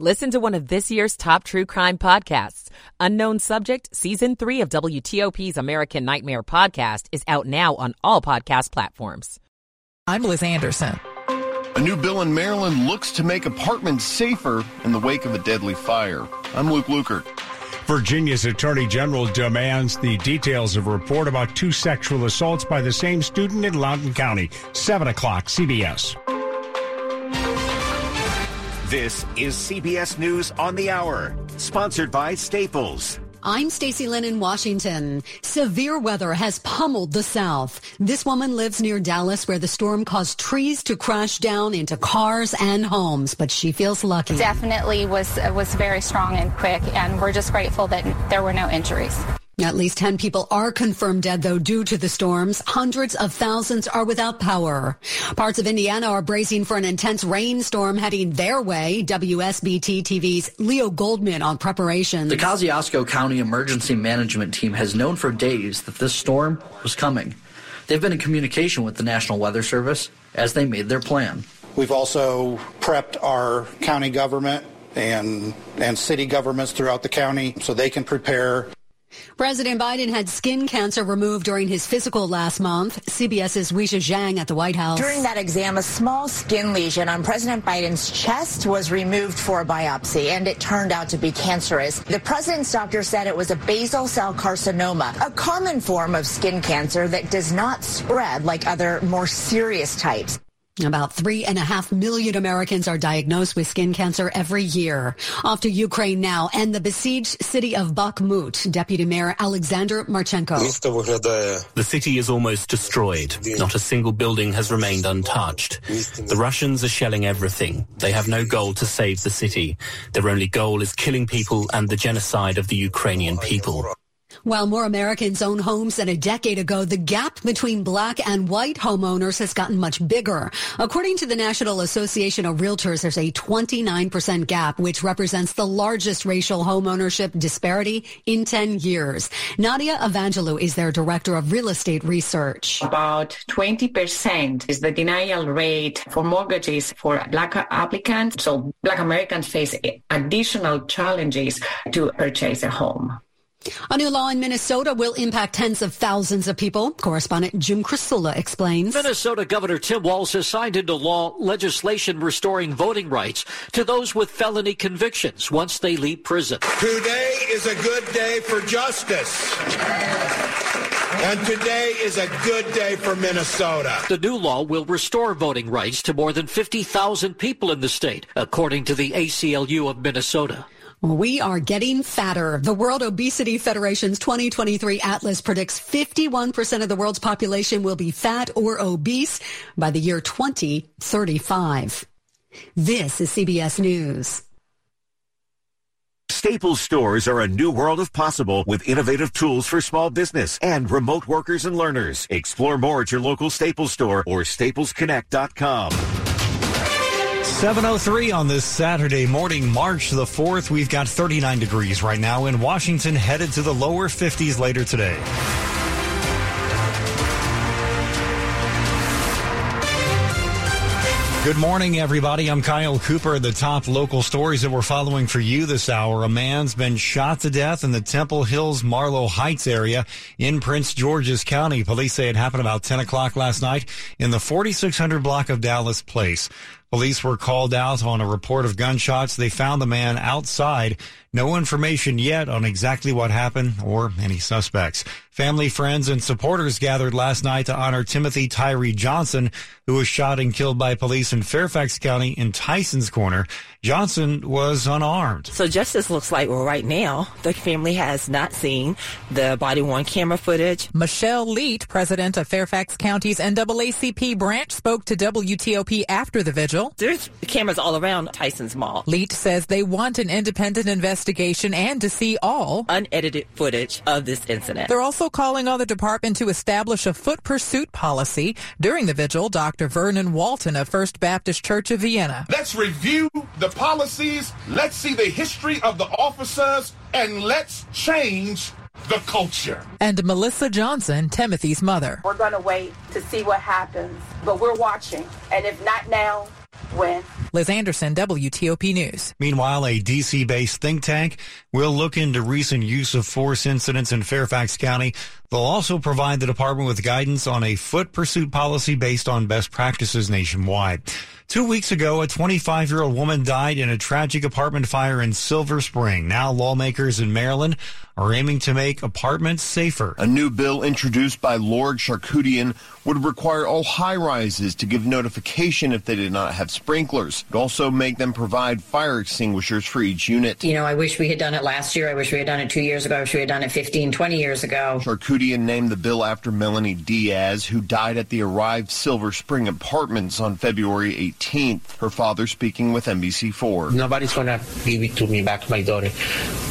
Listen to one of this year's top true crime podcasts. Unknown Subject, Season 3 of WTOP's American Nightmare podcast is out now on all podcast platforms. I'm Liz Anderson. A new bill in Maryland looks to make apartments safer in the wake of a deadly fire. I'm Luke Lukert. Virginia's Attorney General demands the details of a report about two sexual assaults by the same student in Loudoun County. 7 o'clock, CBS. This is CBS News on the Hour, sponsored by Staples. I'm Stacy Lynn in Washington. Severe weather has pummeled the South. This woman lives near Dallas where the storm caused trees to crash down into cars and homes, but she feels lucky. Definitely was was very strong and quick and we're just grateful that there were no injuries. At least 10 people are confirmed dead, though, due to the storms. Hundreds of thousands are without power. Parts of Indiana are bracing for an intense rainstorm heading their way. WSBT TV's Leo Goldman on preparations. The Kosciusko County Emergency Management Team has known for days that this storm was coming. They've been in communication with the National Weather Service as they made their plan. We've also prepped our county government and, and city governments throughout the county so they can prepare President Biden had skin cancer removed during his physical last month. CBS's Weijia Jiang at the White House. During that exam, a small skin lesion on President Biden's chest was removed for a biopsy, and it turned out to be cancerous. The president's doctor said it was a basal cell carcinoma, a common form of skin cancer that does not spread like other more serious types. About three and a half million Americans are diagnosed with skin cancer every year. Off to Ukraine now and the besieged city of Bakhmut. Deputy Mayor Alexander Marchenko. The city is almost destroyed. Not a single building has remained untouched. The Russians are shelling everything. They have no goal to save the city. Their only goal is killing people and the genocide of the Ukrainian people. While more Americans own homes than a decade ago, the gap between black and white homeowners has gotten much bigger. According to the National Association of Realtors, there's a 29% gap, which represents the largest racial homeownership disparity in 10 years. Nadia Evangelou is their director of real estate research. About 20% is the denial rate for mortgages for black applicants. So black Americans face additional challenges to purchase a home. A new law in Minnesota will impact tens of thousands of people. Correspondent Jim Krasula explains. Minnesota Governor Tim Walz has signed into law legislation restoring voting rights to those with felony convictions once they leave prison. Today is a good day for justice. And today is a good day for Minnesota. The new law will restore voting rights to more than 50,000 people in the state, according to the ACLU of Minnesota. We are getting fatter. The World Obesity Federation's 2023 Atlas predicts 51% of the world's population will be fat or obese by the year 2035. This is CBS News. Staples stores are a new world of possible with innovative tools for small business and remote workers and learners. Explore more at your local Staples store or staplesconnect.com. 703 on this Saturday morning, March the 4th. We've got 39 degrees right now in Washington, headed to the lower 50s later today. Good morning, everybody. I'm Kyle Cooper. The top local stories that we're following for you this hour. A man's been shot to death in the Temple Hills Marlow Heights area in Prince George's County. Police say it happened about 10 o'clock last night in the 4600 block of Dallas Place. Police were called out on a report of gunshots. They found the man outside. No information yet on exactly what happened or any suspects. Family, friends, and supporters gathered last night to honor Timothy Tyree Johnson, who was shot and killed by police in Fairfax County in Tyson's Corner. Johnson was unarmed. So justice looks like well, right now the family has not seen the body worn camera footage. Michelle Leete, president of Fairfax County's NAACP branch, spoke to WTOP after the vigil. Vigil? There's cameras all around Tyson's Mall. Leete says they want an independent investigation and to see all unedited footage of this incident. They're also calling on the department to establish a foot pursuit policy. During the vigil, Dr. Vernon Walton of First Baptist Church of Vienna. Let's review the policies. Let's see the history of the officers and let's change the culture. And Melissa Johnson, Timothy's mother. We're going to wait to see what happens, but we're watching. And if not now, when? Liz Anderson, WTOP News. Meanwhile, a D.C. based think tank will look into recent use of force incidents in Fairfax County. They'll also provide the department with guidance on a foot pursuit policy based on best practices nationwide. Two weeks ago, a 25 year old woman died in a tragic apartment fire in Silver Spring. Now, lawmakers in Maryland are aiming to make apartments safer. A new bill introduced by Lorig Charkoudian would require all high rises to give notification if they did not have sprinklers. It also make them provide fire extinguishers for each unit. You know, I wish we had done it last year. I wish we had done it two years ago. I wish we had done it 15, 20 years ago. Charkoudian named the bill after Melanie Diaz, who died at the Arrive Silver Spring Apartments on February 18th. Her father speaking with NBC4. Nobody's going to give it to me back, my daughter,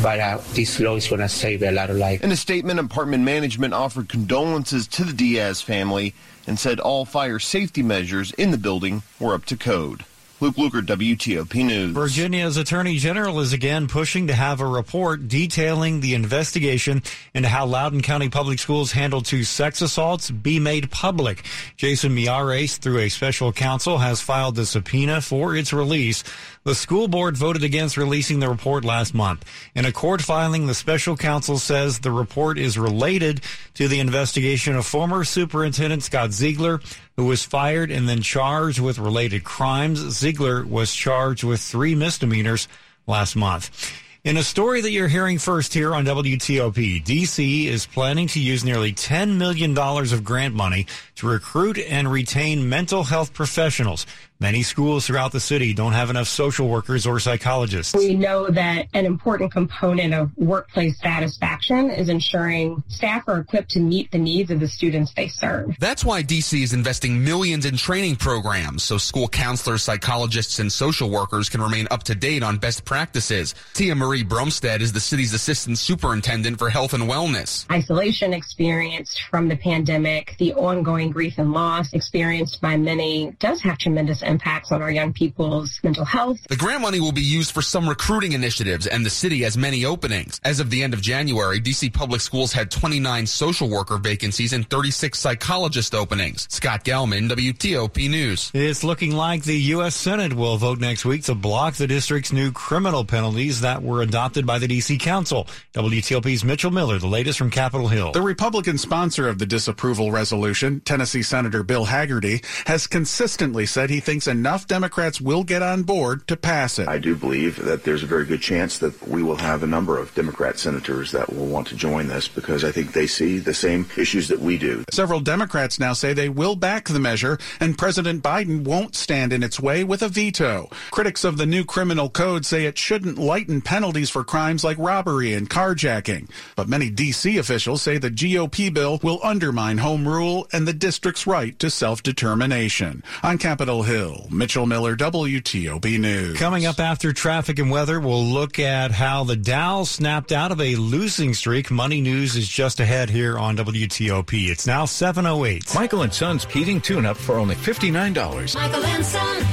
but uh, this law is going to save a lot of lives. In a statement, apartment management offered condolences to the Diaz family and said all fire safety measures in the building were up to code. Luke Lukert, WTOP News. Virginia's Attorney General is again pushing to have a report detailing the investigation into how Loudoun County Public Schools handled two sex assaults be made public. Jason Miyares, through a special counsel, has filed the subpoena for its release. The school board voted against releasing the report last month. In a court filing, the special counsel says the report is related to the investigation of former Superintendent Scott Ziegler, who was fired and then charged with related crimes. Ziegler was charged with three misdemeanors last month. In a story that you're hearing first here on WTOP, DC is planning to use nearly $10 million of grant money to recruit and retain mental health professionals. Many schools throughout the city don't have enough social workers or psychologists. We know that an important component of workplace satisfaction is ensuring staff are equipped to meet the needs of the students they serve. That's why DC is investing millions in training programs so school counselors, psychologists, and social workers can remain up to date on best practices. Tia Marie Bromstead is the city's assistant superintendent for health and wellness. Isolation experienced from the pandemic, the ongoing grief and loss experienced by many does have tremendous impacts on our young people's mental health. The grant money will be used for some recruiting initiatives, and the city has many openings. As of the end of January, DC Public Schools had 29 social worker vacancies and 36 psychologist openings. Scott Gelman, WTOP News. It's looking like the U.S. Senate will vote next week to block the district's new criminal penalties that were adopted by the D.C. Council. WTOP's Mitchell Miller, the latest from Capitol Hill. The Republican sponsor of the disapproval resolution, Tennessee Senator Bill Hagerty, has consistently said he thinks enough Democrats will get on board to pass it. I do believe that there's a very good chance that we will have a number of Democrat senators that will want to join this because I think they see the same issues that we do. Several Democrats now say they will back the measure and President Biden won't stand in its way with a veto. Critics of the new criminal code say it shouldn't lighten penalties for crimes like robbery and carjacking. But many D.C. officials say the GOP bill will undermine home rule and the district's right to self-determination. On Capitol Hill, Mitchell Miller, WTOP News. Coming up after traffic and weather, we'll look at how the Dow snapped out of a losing streak. Money news is just ahead here on WTOP. It's now 7.08. Michael and Son's heating tune-up for only $59. Michael and Son.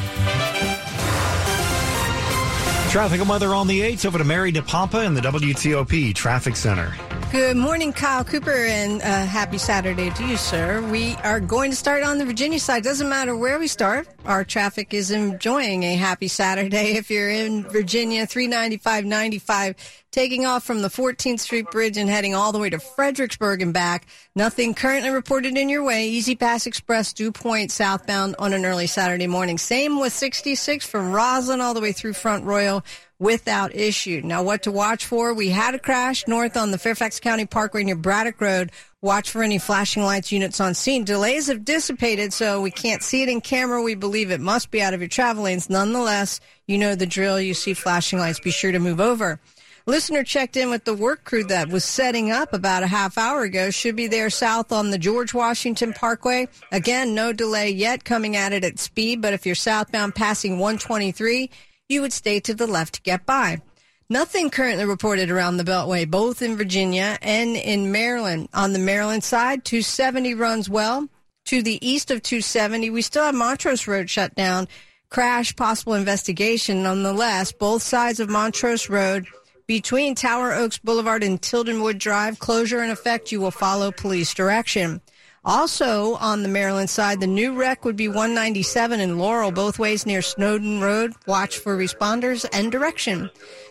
Traffic and weather on the 8th over to Mary DePompa in the WTOP Traffic Center. Good morning, Kyle Cooper, and uh, happy Saturday to you, sir. We are going to start on the Virginia side. Doesn't matter where we start. Our traffic is enjoying a happy Saturday. If you're in Virginia, 395 95, taking off from the 14th Street Bridge and heading all the way to Fredericksburg and back. Nothing currently reported in your way. Easy Pass Express, Dew Point southbound on an early Saturday morning. Same with 66 from Rosslyn all the way through Front Royal without issue. Now, what to watch for? We had a crash north on the Fairfax County Parkway near Braddock Road. Watch for any flashing lights units on scene. Delays have dissipated, so we can't see it in camera. We believe it must be out of your travel lanes. Nonetheless, you know the drill. You see flashing lights. Be sure to move over. Listener checked in with the work crew that was setting up about a half hour ago. Should be there south on the George Washington Parkway. Again, no delay yet coming at it at speed, but if you're southbound passing 123, you would stay to the left to get by. Nothing currently reported around the Beltway, both in Virginia and in Maryland. On the Maryland side, 270 runs well. To the east of 270, we still have Montrose Road shut down. Crash, possible investigation. Nonetheless, both sides of Montrose Road between Tower Oaks Boulevard and Tildenwood Drive, closure in effect. You will follow police direction. Also on the Maryland side, the new wreck would be 197 in Laurel, both ways near Snowden Road. Watch for responders and direction.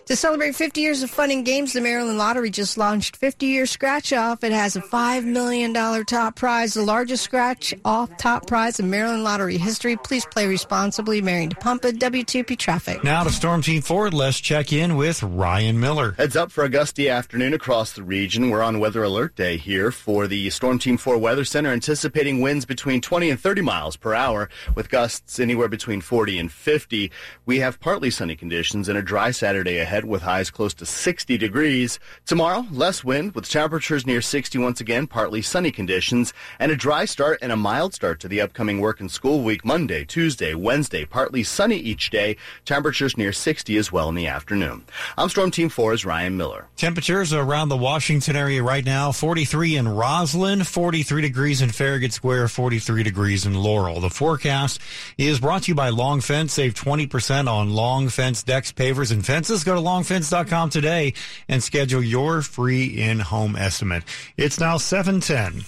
To celebrate 50 years of fun and games, the Maryland Lottery just launched 50 year scratch off. It has a $5 million top prize, the largest scratch off top prize in Maryland Lottery history. Please play responsibly. Marion DePompa, WTOP Traffic. Now to Storm Team 4, let's check in with Ryan Miller. Heads up for a gusty afternoon across the region. We're on weather alert day here for the Storm Team 4 Weather Center, anticipating winds between 20 and 30 miles per hour with gusts anywhere between 40 and 50. We have partly sunny conditions and a dry Saturday ahead with highs close to 60 degrees. Tomorrow, less wind with temperatures near 60 once again, partly sunny conditions, and a dry start and a mild start to the upcoming work and school week Monday, Tuesday, Wednesday, partly sunny each day, temperatures near 60 as well in the afternoon. I'm Storm Team 4's Ryan Miller. Temperatures around the Washington area right now 43 in Rosslyn, 43 degrees in Farragut Square, 43 degrees in Laurel. The forecast is brought to you by Long Fence. Save 20% on Long Fence decks, pavers, and fences. Go to longfence.com today and schedule your free in-home estimate. It's now 710.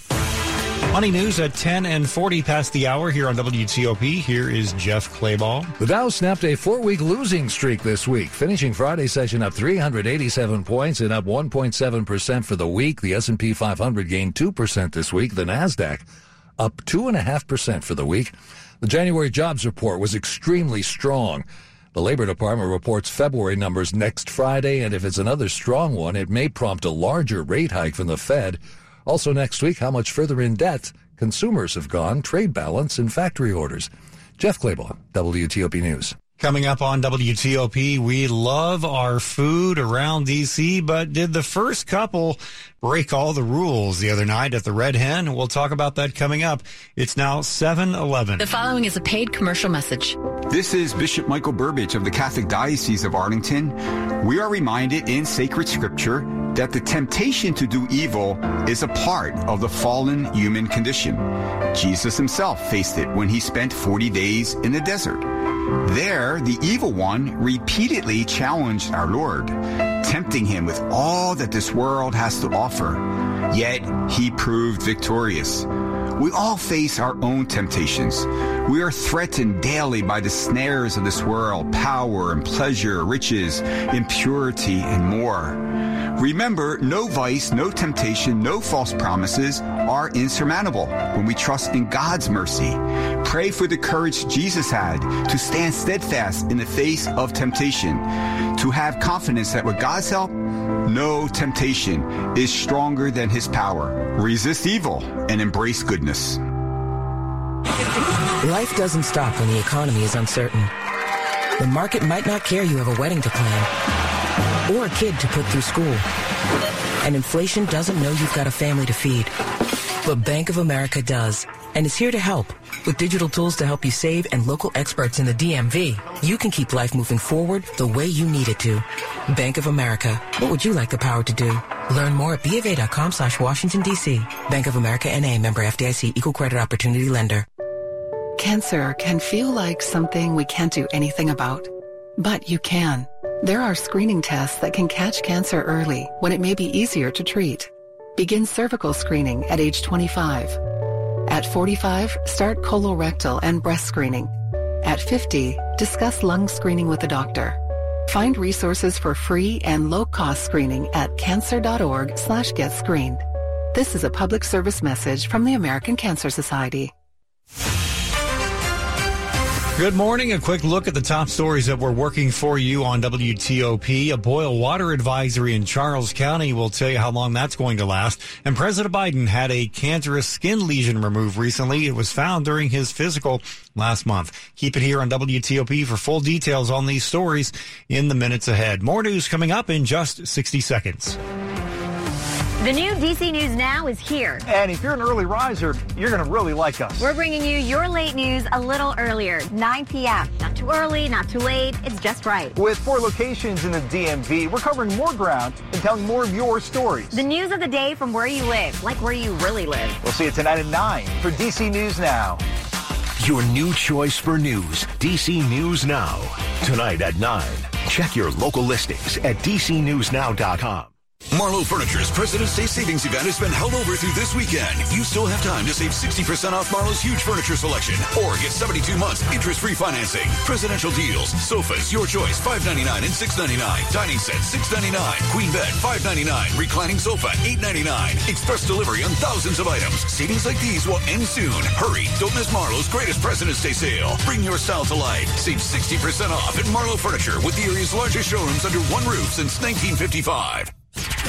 Money news at 10 and 40 past the hour here on WTOP. Here is Jeff Clabaugh. The Dow snapped a four-week losing streak this week, finishing Friday session up 387 points and up 1.7% for the week. The S&P 500 gained 2% this week. The NASDAQ up 2.5% for the week. The January jobs report was extremely strong. The Labor Department reports February numbers next Friday, and if it's another strong one, it may prompt a larger rate hike from the Fed. Also next week, how much further in debt consumers have gone, trade balance, and factory orders. Jeff Clabaugh, WTOP News. Coming up on WTOP, we love our food around DC, but did the first couple break all the rules the other night at the Red Hen? We'll talk about that coming up. It's now 7-Eleven. The following is a paid commercial message. This is Bishop Michael Burbidge of the Catholic Diocese of Arlington. We are reminded in sacred scripture that the temptation to do evil is a part of the fallen human condition. Jesus himself faced it when he spent 40 days in the desert. There, the evil one repeatedly challenged our Lord, tempting him with all that this world has to offer. Yet, he proved victorious. We all face our own temptations. We are threatened daily by the snares of this world, power and pleasure, riches, impurity, and more. Remember, no vice, no temptation, no false promises are insurmountable when we trust in God's mercy. Pray for the courage Jesus had to stand steadfast in the face of temptation, to have confidence that with God's help, no temptation is stronger than his power. Resist evil and embrace goodness. Life doesn't stop when the economy is uncertain. The market might not care you have a wedding to plan or a kid to put through school. And inflation doesn't know you've got a family to feed. But Bank of America does and is here to help. With digital tools to help you save and local experts in the DMV, you can keep life moving forward the way you need it to. Bank of America. What would you like the power to do? Learn more at BofA.com slash Washington, D.C. Bank of America NA member FDIC equal credit opportunity lender. Cancer can feel like something we can't do anything about. But you can. There are screening tests that can catch cancer early when it may be easier to treat. Begin cervical screening at age 25. At 45, start colorectal and breast screening. At 50, discuss lung screening with a doctor. Find resources for free and low-cost screening at cancer.org slash. This is a public service message from the American Cancer Society. Good morning. A quick look at the top stories that we're working for you on WTOP. A boil water advisory in Charles County will tell you how long that's going to last. And President Biden had a cancerous skin lesion removed recently. It was found during his physical last month. Keep it here on WTOP for full details on these stories in the minutes ahead. More news coming up in just 60 seconds. The new DC News Now is here. And if you're an early riser, you're going to really like us. We're bringing you your late news a little earlier, 9 p.m. Not too early, not too late. It's just right. With four locations in the DMV, we're covering more ground and telling more of your stories. The news of the day from where you live, like where you really live. We'll see you tonight at 9 for DC News Now. Your new choice for news, DC News Now. Tonight at 9. Check your local listings at dcnewsnow.com. Marlo Furniture's President's Day savings event has been held over through this weekend. You still have time to save 60% off Marlo's huge furniture selection or get 72 months interest-free financing. Presidential deals, sofas, your choice, $5.99 and $6.99. Dining set, $6.99. Queen bed, $5.99. Reclining sofa, $8.99. Express delivery on thousands of items. Savings like these will end soon. Hurry, don't miss Marlo's greatest President's Day sale. Bring your style to life. Save 60% off at Marlo Furniture with the area's largest showrooms under one roof since 1955.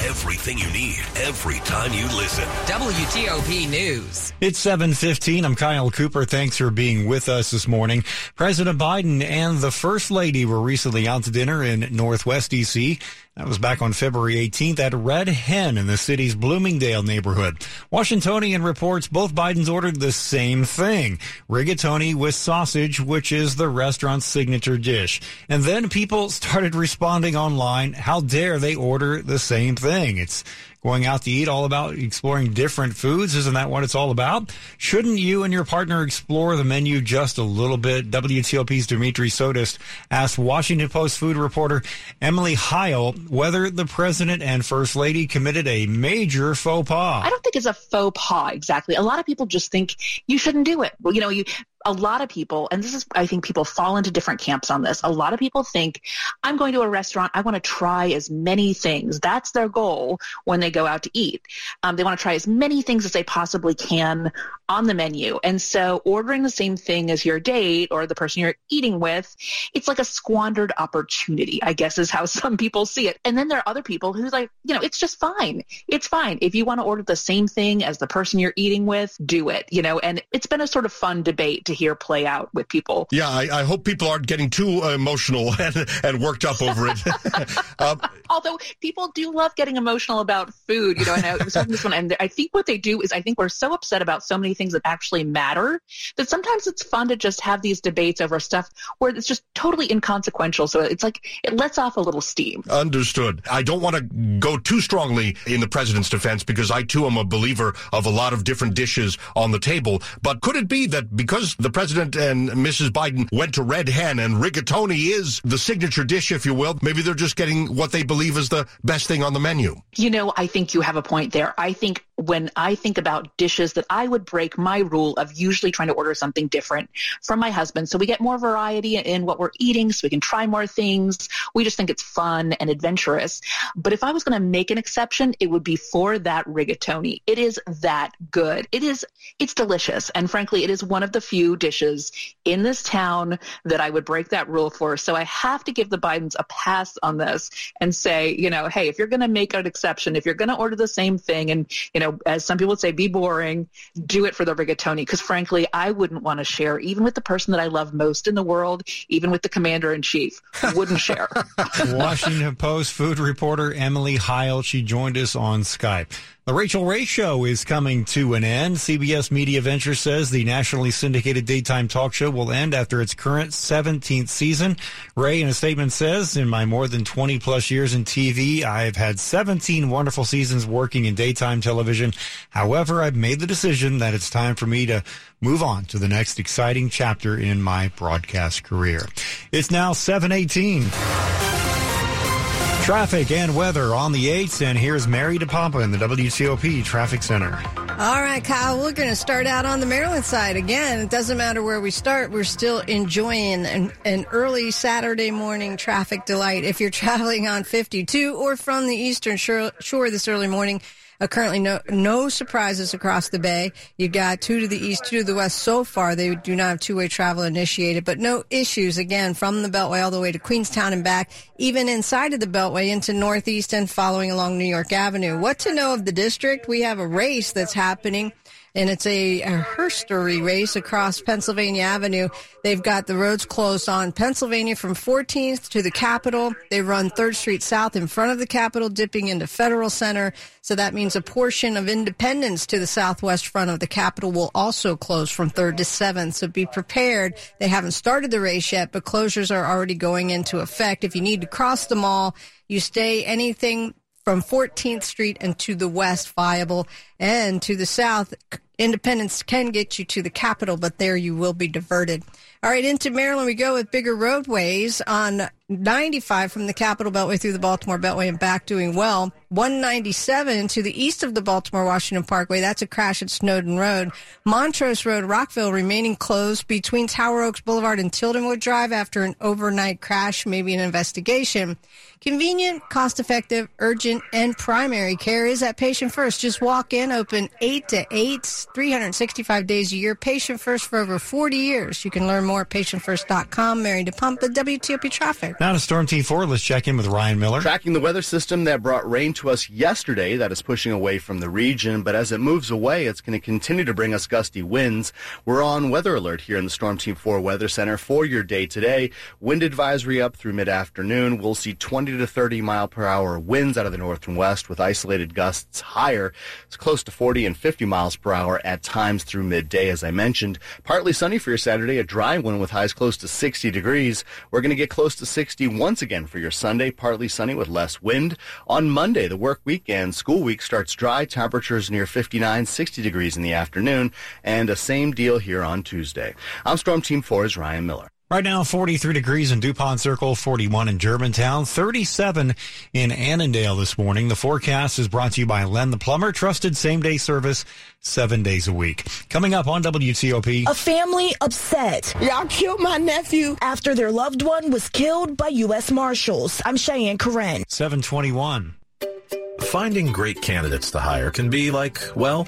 Everything you need every time you listen. WTOP News. It's 7:15. I'm Kyle Cooper. Thanks for being with us this morning. President Biden and the First Lady were recently out to dinner in Northwest DC. That was back on February 18th at Red Hen in the city's Bloomingdale neighborhood. Washingtonian reports both Bidens ordered the same thing. Rigatoni with sausage, which is the restaurant's signature dish. And then people started responding online. How dare they order the same thing? It's going out to eat all about exploring different foods. Isn't that what it's all about? Shouldn't you and your partner explore the menu just a little bit? WTOP's Dimitri Sotis asked Washington Post food reporter Emily Heil whether the president and first lady committed a major faux pas. I don't think it's a faux pas exactly. A lot of people just think you shouldn't do it. You know, you a lot of people, and this is, I think people fall into different camps on this. A lot of people think, I'm going to a restaurant, I want to try as many things. That's their goal when they go out to eat. Um, they want to try as many things as they possibly can on the menu. And so ordering the same thing as your date or the person you're eating with, it's like a squandered opportunity, I guess is how some people see it. And then there are other people who like, you know, it's just fine. It's fine. If you want to order the same thing as the person you're eating with, do it, you know, and it's been a sort of fun debate to hear play out with people. Yeah, I, I hope people aren't getting too emotional and, and worked up over it. um, Although people do love getting emotional about food, you know, and I was talking this one, and I think what they do is I think we're so upset about so many things that actually matter that sometimes it's fun to just have these debates over stuff where it's just totally inconsequential. So it's like it lets off a little steam. Understood. I don't want to go too strongly in the president's defense because I too am a believer of a lot of different dishes on the table. But could it be that because the president and Mrs. Biden went to Red Hen and rigatoni is the signature dish, if you will, maybe they're just getting what they believe is the best thing on the menu? You know, I think you have a point there. I think when I think about dishes that I would break my rule of usually trying to order something different from my husband so we get more variety in what we're eating so we can try more things. We just think it's fun and adventurous. But if I was going to make an exception, it would be for that rigatoni. It is that good. It is, it's delicious. And frankly, it is one of the few dishes in this town that I would break that rule for. So I have to give the Bidens a pass on this and say, you know, hey, if you're going to make an exception, if you're going to order the same thing and, you know, as some people would say, be boring, do it for the rigatoni. Because frankly, I wouldn't want to share, even with the person that I love most in the world, even with the commander in chief, wouldn't share. Washington Post food reporter Emily Heil, she joined us on Skype. The Rachael Ray Show is coming to an end. CBS Media Ventures says the nationally syndicated daytime talk show will end after its current 17th season. Ray, in a statement, says, In my more than 20 plus years in TV, I've had 17 wonderful seasons working in daytime television. However, I've made the decision that it's time for me to move on to the next exciting chapter in my broadcast career. It's now 718. Traffic and weather on the 8th, and here's Mary DePompa in the WTOP Traffic Center. All right, Kyle, we're going to start out on the Maryland side. Again, it doesn't matter where we start, we're still enjoying an, an early Saturday morning traffic delight. If you're traveling on 52 or from the eastern shore, shore this early morning, Uh, currently, no no surprises across the bay. You've got two to the east, two to the west. So far, they do not have two way travel initiated, but no issues again from the Beltway all the way to Queenstown and back, even inside of the Beltway into Northeast and following along New York Avenue. What to know of the district? We have a race that's happening and it's a, a herstory race across Pennsylvania Avenue. They've got the roads closed on Pennsylvania from 14th to the Capitol. They run 3rd Street South in front of the Capitol, dipping into Federal Center. So that means a portion of Independence to the southwest front of the Capitol will also close from 3rd to 7th. So be prepared. They haven't started the race yet, but closures are already going into effect. If you need to cross the mall, you stay anything from 14th Street and to the west viable and to the south Independence can get you to the capital, but there you will be diverted. All right, into Maryland we go with bigger roadways on 95 from the Capitol Beltway through the Baltimore Beltway and back doing well. 197 to the east of the Baltimore Washington Parkway. That's a crash at Snowden Road. Montrose Road, Rockville remaining closed between Tower Oaks Boulevard and Tildenwood Drive after an overnight crash, maybe an investigation. Convenient, cost effective, urgent, and primary care is at Patient First. Just walk in, open 8 to 8, 365 days a year. Patient First for over 40 years. You can learn more at patientfirst.com. Mary DePompa, the WTOP traffic. Now to Storm Team 4, let's check in with Ryan Miller. Tracking the weather system that brought rain to us yesterday that is pushing away from the region, but as it moves away, it's going to continue to bring us gusty winds. We're on weather alert here in the Storm Team 4 Weather Center for your day today. Wind advisory up through mid afternoon. We'll see 20 to 30 mile per hour winds out of the north and west with isolated gusts higher. It's close to 40 and 50 miles per hour at times through midday, as I mentioned. Partly sunny for your Saturday, a dry one with highs close to 60 degrees. We're going to get close to 60 once again for your Sunday, partly sunny with less wind. On Monday, the work week and school week starts dry, temperatures near 59, 60 degrees in the afternoon, and a same deal here on Tuesday. I'm Storm Team 4's Ryan Miller. Right now, 43 degrees in DuPont Circle, 41 in Germantown, 37 in Annandale this morning. The forecast is brought to you by Len the Plumber, trusted same day service seven days a week. Coming up on WTOP. A family upset. Y'all killed my nephew after their loved one was killed by U.S. Marshals. I'm Cheyenne Corin. 721. Finding great candidates to hire can be like, well,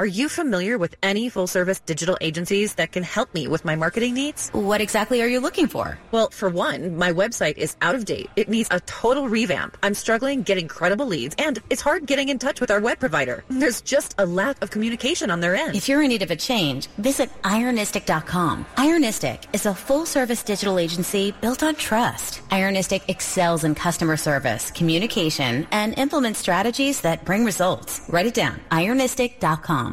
Are you familiar with any full service digital agencies that can help me with my marketing needs? What exactly are you looking for? Well, for one, my website is out of date. It needs a total revamp. I'm struggling getting credible leads and it's hard getting in touch with our web provider. There's just a lack of communication on their end. If you're in need of a change, visit ironistic.com. Ironistic is a full service digital agency built on trust. Ironistic excels in customer service, communication, and implements strategies that bring results. Write it down. ironistic.com.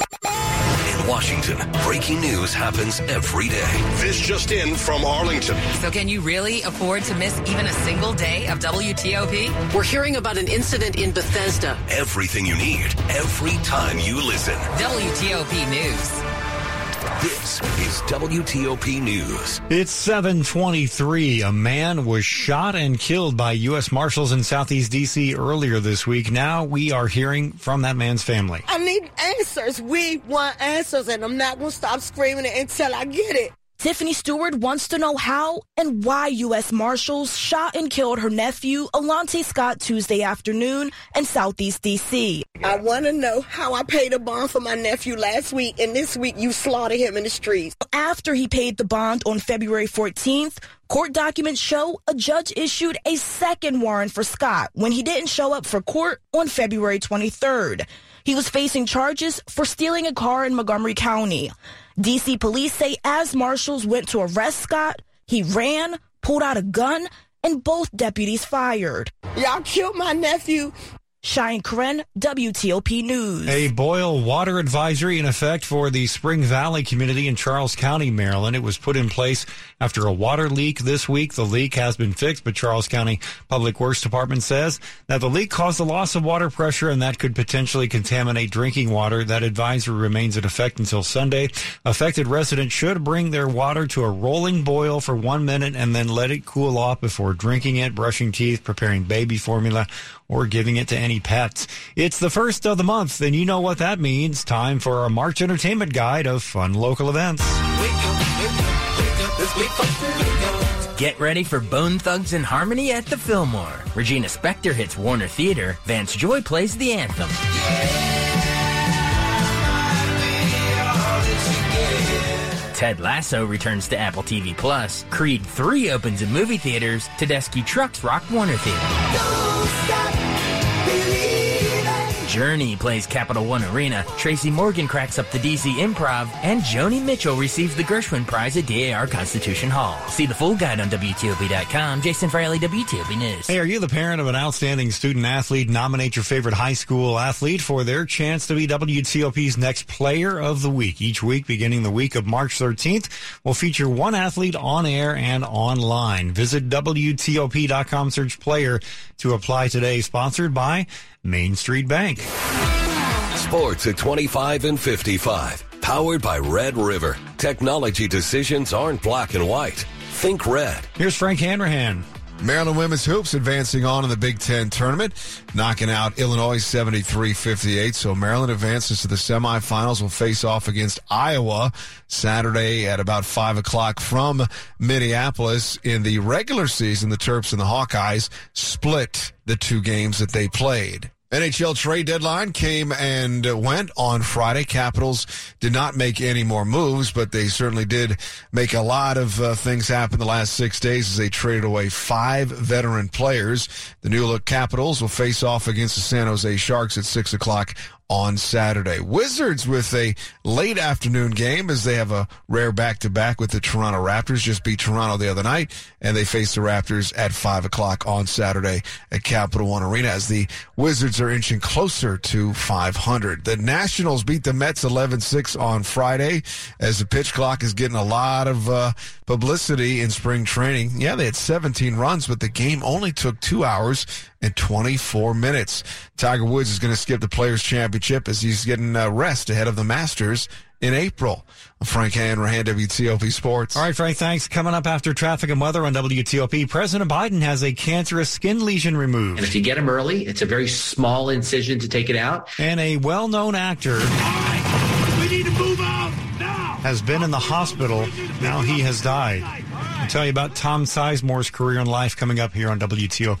In Washington, breaking news happens every day. This just in from Arlington. So can you really afford to miss even a single day of WTOP? We're hearing about an incident in Bethesda. Everything you need, every time you listen. WTOP News. This is WTOP News. It's 723. A man was shot and killed by U.S. Marshals in Southeast D.C. earlier this week. Now we are hearing from that man's family. I need answers. We want answers, and I'm not going to stop screaming it until I get it. Tiffany Stewart wants to know how and why U.S. Marshals shot and killed her nephew, Alante Scott, Tuesday afternoon in Southeast D.C. I want to know how I paid a bond for my nephew last week, and this week you slaughtered him in the streets. After he paid the bond on February 14th, Court documents show a judge issued a second warrant for Scott when he didn't show up for court on February 23rd. He was facing charges for stealing a car in Montgomery County. DC police say as marshals went to arrest Scott, he ran, pulled out a gun, and both deputies fired. Y'all killed my nephew. Cheyenne Corin, WTOP News. A boil water advisory in effect for the Spring Valley community in Charles County, Maryland. It was put in place after a water leak this week. The leak has been fixed, but Charles County Public Works Department says that the leak caused a loss of water pressure and that could potentially contaminate drinking water. That advisory remains in effect until Sunday. Affected residents should bring their water to a rolling boil for one minute and then let it cool off before drinking it, brushing teeth, preparing baby formula, or giving it to any pets. It's the first of the month, and you know what that means. Time for our March entertainment guide of fun local events. Get ready for Bone Thugs and Harmony at the Fillmore. Regina Spektor hits Warner Theater. Vance Joy plays the anthem. Ted Lasso returns to Apple TV Plus. Creed 3 opens in movie theaters. Tedeschi Trucks rock Warner Theater. Journey plays Capital One Arena, Tracy Morgan cracks up the DC Improv, and Joni Mitchell receives the Gershwin Prize at DAR Constitution Hall. See the full guide on WTOP.com. Jason Fraley, WTOP News. Hey, are you the parent of an outstanding student athlete? Nominate your favorite high school athlete for their chance to be WTOP's next player of the week. Each week, beginning the week of March 13th, we'll feature one athlete on air and online. Visit WTOP.com, search player to apply today. Sponsored by Main Street Bank. Sports at 25 and 55. Powered by Red River. Technology decisions aren't black and white. Think red. Here's Frank Hanrahan. Maryland women's hoops advancing on in the Big Ten tournament, knocking out Illinois 73-58. So Maryland advances to the semifinals. Will face off against Iowa Saturday at about five o'clock from Minneapolis. In the regular season, the Terps and the Hawkeyes split the two games that they played. NHL trade deadline came and went on Friday. Capitals did not make any more moves, but they certainly did make a lot of uh, things happen the last six days as they traded away five veteran players. The new look Capitals will face off against the San Jose Sharks at six o'clock on Saturday. Wizards with a late afternoon game as they have a rare back to back with the Toronto Raptors. Just beat Toronto the other night and they face the Raptors at five o'clock on Saturday at Capital One Arena as the Wizards are inching closer to 500. The Nationals beat the Mets 11-6 on Friday as the pitch clock is getting a lot of uh, publicity in spring training. Yeah, they had 17 runs, but the game only took two hours and 24 minutes. Tiger Woods is going to skip the Players Championship as he's getting uh, rest ahead of the Masters in April. Frank Hanrahan, WTOP Sports. All right, Frank, thanks. Coming up after traffic and weather on WTOP, President Biden has a cancerous skin lesion removed. And if you get him early, it's a very small incision to take it out. And a well-known actor. We need to move out now. Has been in the hospital. Now he has died. I'll tell you about Tom Sizemore's career and life coming up here on WTOP.